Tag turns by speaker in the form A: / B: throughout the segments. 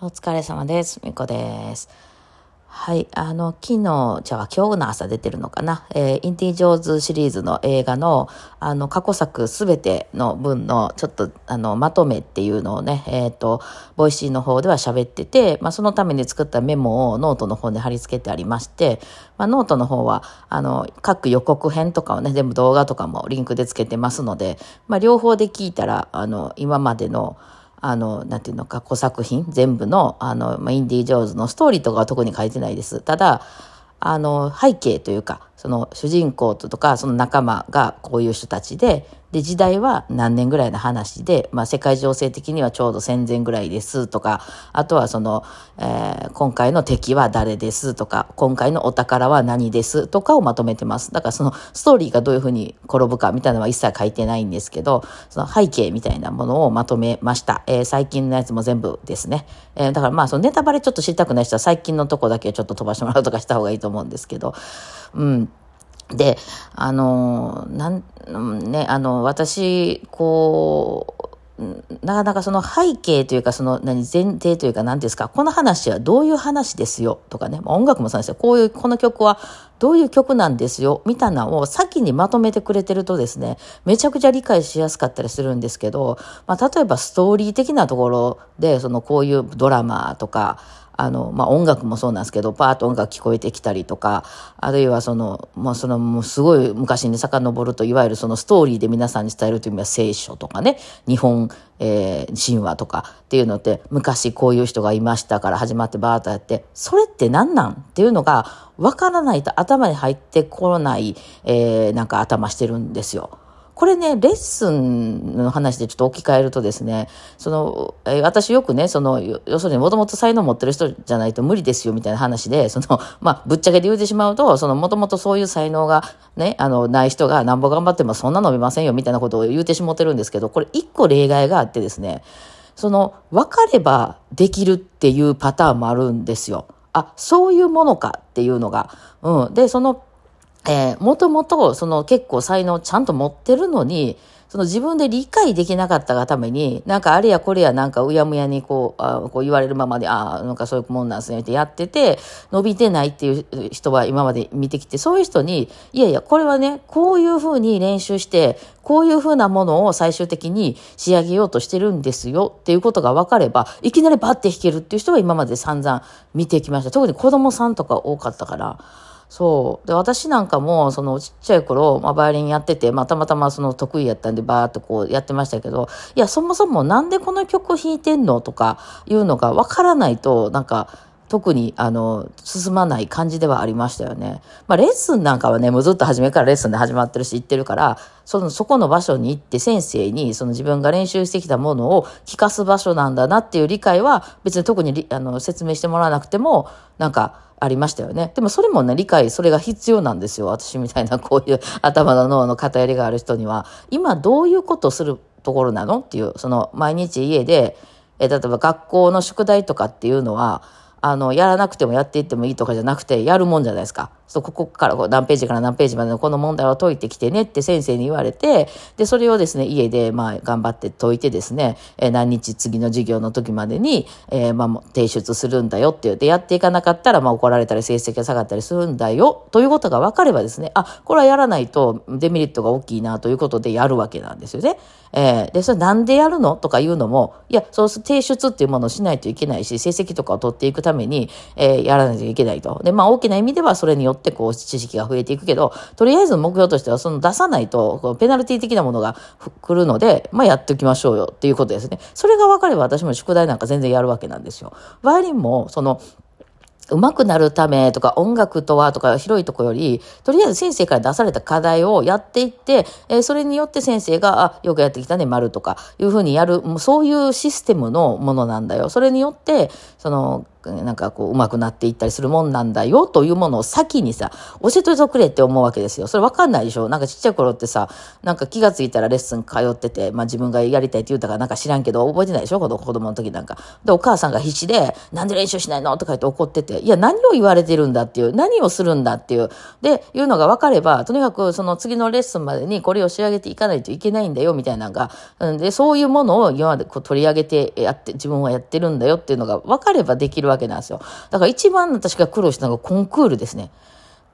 A: お疲れ様です。みこです。はい。あの、昨日、じゃあ今日の朝出てるのかな？えーインディ・ジョーズシリーズの映画の、あの、過去作すべての分の、ちょっと、あの、まとめっていうのをね、えっ、と、ボイシーの方では喋ってて、まあ、そのために作ったメモをノートの方に貼り付けてありまして、まあ、ノートの方は、あの、各予告編とかをね、全部動画とかもリンクでつけてますので、まあ、両方で聞いたら、あの、今までの、あの、なんていうのか、小作品？全部の、あの、まあインディ・ジョーズのストーリーとかは特に書いてないです。ただ、あの、背景というか、その主人公とか、その仲間がこういう人たちで、で、時代は何年ぐらいの話で、まあ、世界情勢的にはちょうど戦前ぐらいですとか、あとはその、えー今回の敵は誰ですとか、今回のお宝は何ですとかをまとめてます。だからそのストーリーがどういうふうに転ぶかみたいなのは一切書いてないんですけど、その背景みたいなものをまとめました。えー最近のやつも全部ですね。えーだからまあそのネタバレちょっと知りたくない人は最近のとこだけちょっと飛ばしてもらうとかした方がいいと思うんですけど、うん。で、あの、なん、ね、あの、私、こう、なかなかその背景というか、その何、前提というか、何ですか、この話はどういう話ですよ、とかね、音楽もそうですよ。こういう、この曲はどういう曲なんですよ、みたいなのを先にまとめてくれてるとですね、めちゃくちゃ理解しやすかったりするんですけど、まあ、例えばストーリー的なところで、そのこういうドラマとか、あの、まあ、音楽もそうなんですけど、パーッと音楽聞こえてきたりとか、あるいはその、まあ、その、もうすごい昔に遡ると、いわゆるそのストーリーで皆さんに伝えるという意味は聖書とかね、日本、えー神話とかっていうのって、昔こういう人がいましたから始まってバーッとやって、それって何なんっていうのが、わからないと頭に入ってこない、えーなんか頭してるんですよ。これね、レッスンの話でちょっと置き換えるとですね、その、え私よくね、その、要するにもともと才能持ってる人じゃないと無理ですよみたいな話で、その、まあ、ぶっちゃけで言うてしまうと、その、もともとそういう才能がね、あの、ない人がなんぼ頑張ってもそんな伸びませんよみたいなことを言うてしもてるんですけど、これ一個例外があってですね、その、分かればできるっていうパターンもあるんですよ。あ、そういうものかっていうのが。うん。で、その、えーもともと、その結構才能ちゃんと持ってるのに、その自分で理解できなかったがために、なんかあれやこれやなんかうやむやにこう、あこう言われるままで、ああ、なんかそういうもんなんですねってやってて、伸びてないっていう人は今まで見てきて、そういう人に、いやいや、これはね、こういうふうに練習して、こういうふうなものを最終的に仕上げようとしてるんですよっていうことが分かれば、いきなりバッて弾けるっていう人は今まで散々見てきました。特に子供さんとか多かったから。そう。で、私なんかも、そのちっちゃい頃、まあ、バイオリンやってて、まあ、たまたまその得意やったんで、バーっとこうやってましたけど、いや、そもそもなんでこの曲弾いてんのとかいうのがわからないと、なんか、特に、あの、進まない感じではありましたよね。まあ、レッスンなんかはね、もうずっと初めからレッスンで始まってるし、行ってるから、その、そこの場所に行って先生に、その自分が練習してきたものを聞かす場所なんだなっていう理解は、別に特にあの説明してもらわなくても、なんか、ありましたよね。でもそれもね、理解、それが必要なんですよ。私みたいなこういう頭の脳の偏りがある人には。今どういうことをするところなの？っていう、その毎日家で、え例えば学校の宿題とかっていうのは、あの、やらなくてもやっていってもいいとかじゃなくて、やるもんじゃないですか。そう、ここからこう何ページから何ページまでのこの問題を解いてきてねって先生に言われて、で、それをですね、家で、まあ、頑張って解いてですね、えー何日次の授業の時までに、えーまあ、もう提出するんだよって言って、やっていかなかったら、まあ、怒られたり成績が下がったりするんだよ、ということが分かればですね、あ、これはやらないとデメリットが大きいなということでやるわけなんですよね。えーで、それなんでやるの？とかいうのも、いや、そうす提出っていうものをしないといけないし、成績とかを取っていくために、えーやらないといけないと。で、まあ、大きな意味ではそれによって、こう、知識が増えていくけど、とりあえず目標としては、その出さないと、こうペナルティ的なものが来るので、まあ、やっておきましょうよっていうことですね。それが分かれば私も宿題なんか全然やるわけなんですよ。バイオリンも、その、上手くなるためとか音楽とはとか広いとこより、とりあえず先生から出された課題をやっていって、えーそれによって先生が、あ、よくやってきたね、丸とかいうふうにやる、もうそういうシステムのものなんだよ。それによって、その、なんかこう、上手くなっていったりするもんなんだよというものを先にさ、教えといてくれって思うわけですよ。それわかんないでしょ？なんかちっちゃい頃ってさ、なんか気がついたらレッスン通ってて、まあ自分がやりたいって言ったからなんか知らんけど、覚えてないでしょ？子供の時なんか。で、お母さんが必死で、なんで練習しないのとか言って怒ってて、いや、何を言われてるんだっていう、何をするんだっていう、で、いうのが分かれば、とにかくその次のレッスンまでにこれを仕上げていかないといけないんだよ、みたいなのが、で、そういうものを今までこう取り上げてやって、自分はやってるんだよっていうのが分かればできるわけなんですよ。だから一番私が苦労したのがコンクールですね。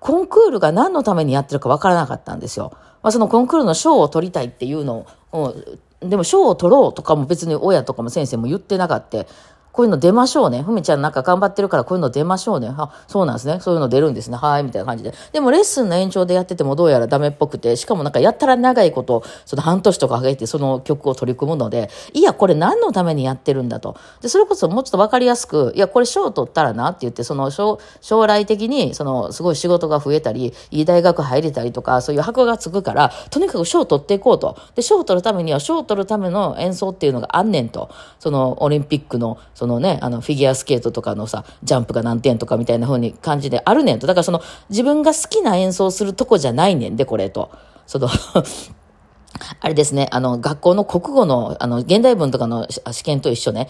A: コンクールが何のためにやってるかわからなかったんですよ。まあ、そのコンクールの賞を取りたいっていうのを、でも賞を取ろうとかも別に親とかも先生も言ってなかった。こういうの出ましょうね。ふみちゃんなんか頑張ってるからこういうの出ましょうね。あ、そうなんですね。そういうの出るんですね。はい、みたいな感じで。でもレッスンの延長でやっててもどうやらダメっぽくて、しかもなんかやったら長いこと、その半年とかかけてその曲を取り組むので、いや、これ何のためにやってるんだと。で、それこそもうちょっとわかりやすく、いや、これ賞取ったらなって言って、その将来的に、そのすごい仕事が増えたり、いい大学入れたりとか、そういう箔がつくから、とにかく賞取っていこうと。で、賞取るためには賞取るための演奏っていうのがあんねんと。そのオリンピックの、そのね、あの、フィギュアスケートとかのさ、ジャンプが何点とかみたいな風に感じであるねんと。だからその、自分が好きな演奏するとこじゃないねんで、これと。その あれですね、あの、学校の国語の、あの、現代文とかの試験と一緒ね。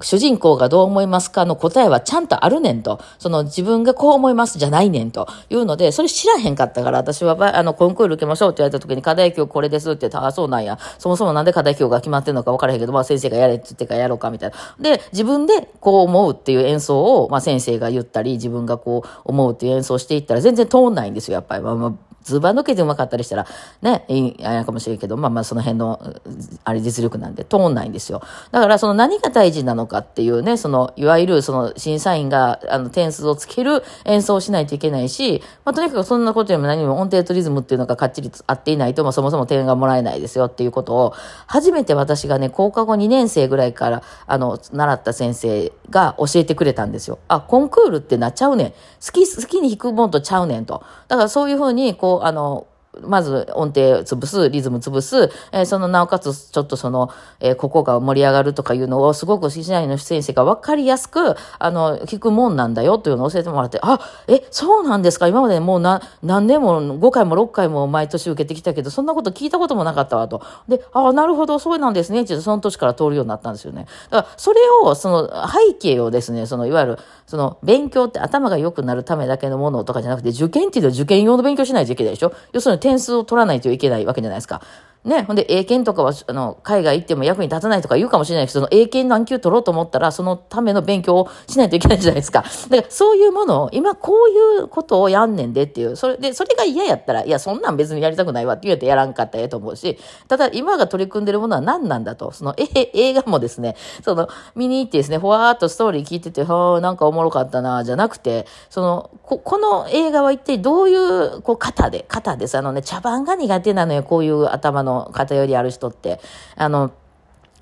A: 主人公がどう思いますかの答えはちゃんとあるねんと。その自分がこう思いますじゃないねんというので、それ知らへんかったから、私はあの、コンクール受けましょうって言われた時に課題曲これですって言ったら、あ、そうなんや。そもそもなんで課題曲が決まってるのか分からへんけど、まあ先生がやれって言ってからやろうかみたいな。で、自分でこう思うっていう演奏を、まあ先生が言ったり、自分がこう思うっていう演奏していったら全然通んないんですよ、やっぱり。まあ、まあずば抜けてうまかったりしたら、ね、いい、あやかもしれんけど、まあまあその辺の、あれ実力なんで通んないんですよ。だからその何が大事なのかっていうね、その、いわゆるその審査員が、あの、点数をつける演奏をしないといけないし、まあとにかくそんなことよりも何も音程とリズムっていうのがかっちり合っていないと、まあそもそも点がもらえないですよっていうことを、初めて私がね、高校後2年生ぐらいから、あの、習った先生が教えてくれたんですよ。あ、コンクールってなっちゃうねん。好き、好きに弾くもんとちゃうねんと。だからそういうふうに、こう、あの、まず音程潰す、リズム潰す、えー、そのなおかつちょっとその、えー、ここが盛り上がるとかいうのをすごく市内の先生が分かりやすく、あの、聞くもんなんだよというのを教えてもらって、あ、え、そうなんですか？今までもうな、何年も5回も6回も毎年受けてきたけど、そんなこと聞いたこともなかったわと。で、あ、なるほど、そうなんですね。ちょってその年から通るようになったんですよね。だから、それを、その背景をですね、そのいわゆる、その勉強って頭が良くなるためだけのものとかじゃなくて、受験っていうのは受験用の勉強しないといけないでしょ？要するに点数を取らないといけないわけじゃないですか。ね、ほんで、英検とかは、あの、海外行っても役に立たないとか言うかもしれないけど、その英検何級取ろうと思ったら、そのための勉強をしないといけないじゃないですか。だから、そういうものを、今こういうことをやんねんでっていう、それで、それが嫌やったら、いや、そんなん別にやりたくないわって言うてやらんかったらええと思うし、ただ、今が取り組んでるものは何なんだと、その、え、映画もですね、その、見に行ってですね、ふわーっとストーリー聞いてて、はー、なんかおもろかったな、じゃなくて、その、こ、この映画は一体どういう、こう、型で、型です。あのね、茶番が苦手なのよ、こういう頭のの偏りある人って、あの、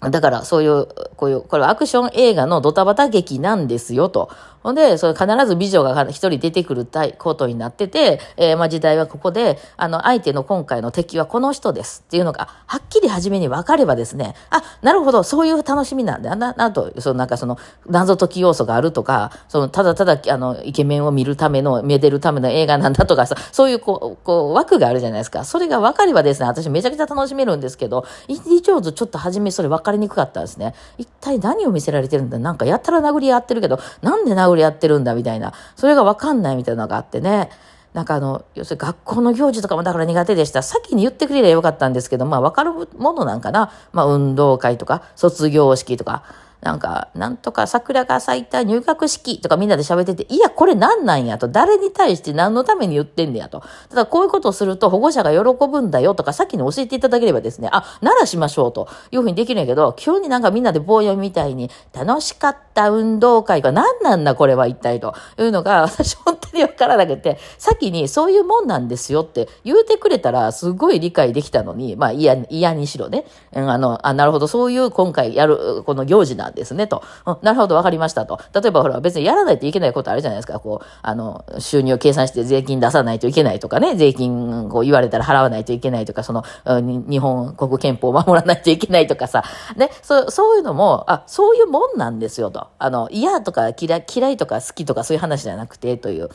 A: だからそういう、こういう、これはアクション映画のドタバタ劇なんですよと。ほんで、それ必ず美女が一人出てくることになってて、えー、まあ時代はここで、あの、相手の今回の敵はこの人ですっていうのが、はっきり初めに分かればですね、あ、なるほど、そういう楽しみなんだ。な、なんと、そのなんかその、謎解き要素があるとか、その、ただただ、あの、イケメンを見るための、めでるための映画なんだとかさ、そういうこう、こう、枠があるじゃないですか。それが分かればですね、私めちゃくちゃ楽しめるんですけど、インディ・ジョーズちょっと初めそれ分かりにくかったですね。一体何を見せられてるんだなんかやったら殴り合ってるけど、なんで殴り合ってるんだみたいな。それがわかんないみたいなのがあってね。なんかあの、要するに学校の行事とかもだから苦手でした。先に言ってくれればよかったんですけど、まあわかるものなんかな。まあ運動会とか、卒業式とか、なんか、なんとか桜が咲いた入学式とかみんなで喋ってて、いや、これ何なんやと、誰に対して何のために言ってんねやと。ただ、こういうことをすると保護者が喜ぶんだよとか、先に教えていただければですね、あ、ならしましょうというふうにできるんやけど、急になんかみんなで棒読みみたいに、楽しかった運動会が何なんだこれは一体というのが、私本当にわからなくて、先にそういうもんなんですよって言うてくれたら、すごい理解できたのに、まあ嫌、にしろね。うん、あの、あ、なるほど、そういう今回やる、この行事なんなですね、と。うん、なるほど、わかりましたと。例えばほら、別にやらないといけないことあるじゃないですか。こう、あの、収入を計算して税金出さないといけないとかね、税金こう言われたら払わないといけないとか、その、日本国憲法を守らないといけないとかさ、ね、そそういうのも、あ、そういうもんなんですよと。あの、嫌とか嫌い、とか好きとかそういう話じゃなくて、という。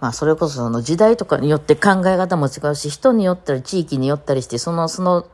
A: まあ、それこそその時代とかによって考え方も違うし、人によったり地域によったりして、その、その、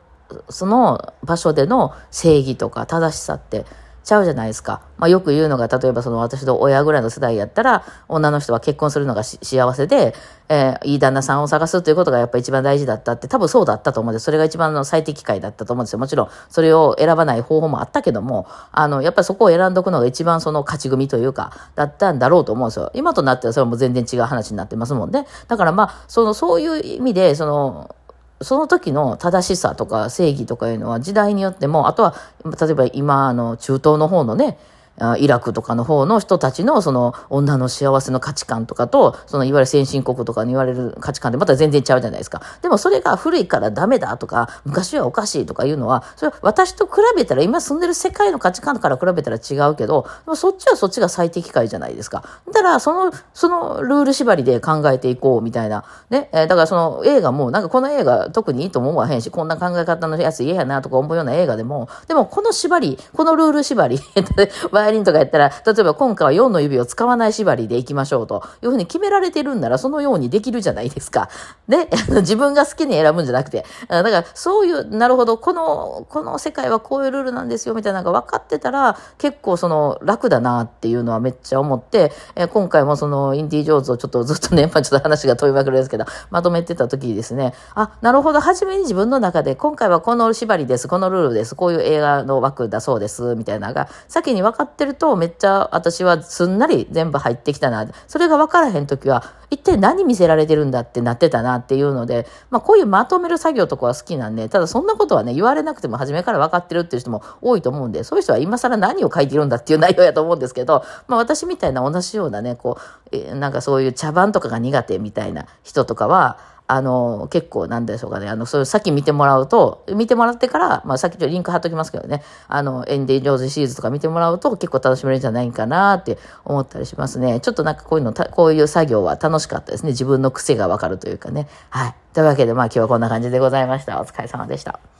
A: その場所での正義とか正しさってちゃうじゃないですか。まあ、よく言うのが、例えばその私の親ぐらいの世代やったら、女の人は結婚するのが幸せで、えー、いい旦那さんを探すということがやっぱり一番大事だったって、多分そうだったと思うんです。それが一番の最適解だったと思うんですよ。もちろん、それを選ばない方法もあったけども、あの、やっぱりそこを選んどくのが一番その勝ち組というか、だったんだろうと思うんですよ。今となってはそれはもう全然違う話になってますもんね。だからまあ、その、そういう意味で、その、その時の正しさとか正義とかいうのは時代によっても、あとは、例えば今、あの、中東の方のね、イラクとかの方の人たちのその女の幸せの価値観とかと、そのいわゆる先進国とかに言われる価値観でまた全然ちゃうじゃないですか。でもそれが古いからダメだとか、昔はおかしいとかいうのは、それは私と比べたら、今住んでる世界の価値観から比べたら違うけど、そっちはそっちが最適解じゃないですか。だから、その、そのルール縛りで考えていこうみたいな。ね。え、だからその映画も、なんかこの映画特にいいと思わへんし、こんな考え方のやつ嫌やなとか思うような映画でも、でもこの縛り、このルール縛り、バイオリンとかやったら、例えば今回は4の指を使わない縛りでいきましょうというふうに決められてるんならそのようにできるじゃないですか。で 自分が好きに選ぶんじゃなくて。だからそういう、なるほど、この、この世界はこういうルールなんですよみたいなのが分かってたら結構その楽だなっていうのはめっちゃ思って、え今回もそのインディ・ジョーンズをちょっとずっとね、まあちょっと話が飛びまくるんですけど、まとめてた時にですね、あ、なるほど、初めに自分の中で今回はこの縛りです、このルールです、こういう映画の枠だそうです、みたいなのが先に分かっててるとめっちゃ私はすんなり全部入ってきたな。それが分からへん時は、一体何見せられてるんだってなってたなっていうので、まあこういうまとめる作業とかは好きなんで、ただそんなことはね、言われなくても初めから分かってるっていう人も多いと思うんで、そういう人は今更何を書いてるんだっていう内容やと思うんですけど、まあ私みたいな同じようなね、こう、えなんかそういう茶番とかが苦手みたいな人とかは、あの、結構なんでしょうかね。あの、それさっき見てもらうと、見てもらってから、まあさっきちょっとリンク貼っときますけどね。あの、エンディ・ジョーズシリーズとか見てもらうと結構楽しめるんじゃないかなって思ったりしますね。ちょっとなんかこういうの、こういう作業は楽しかったですね。自分の癖がわかるというかね。はい。というわけでまあ今日はこんな感じでございました。お疲れ様でした。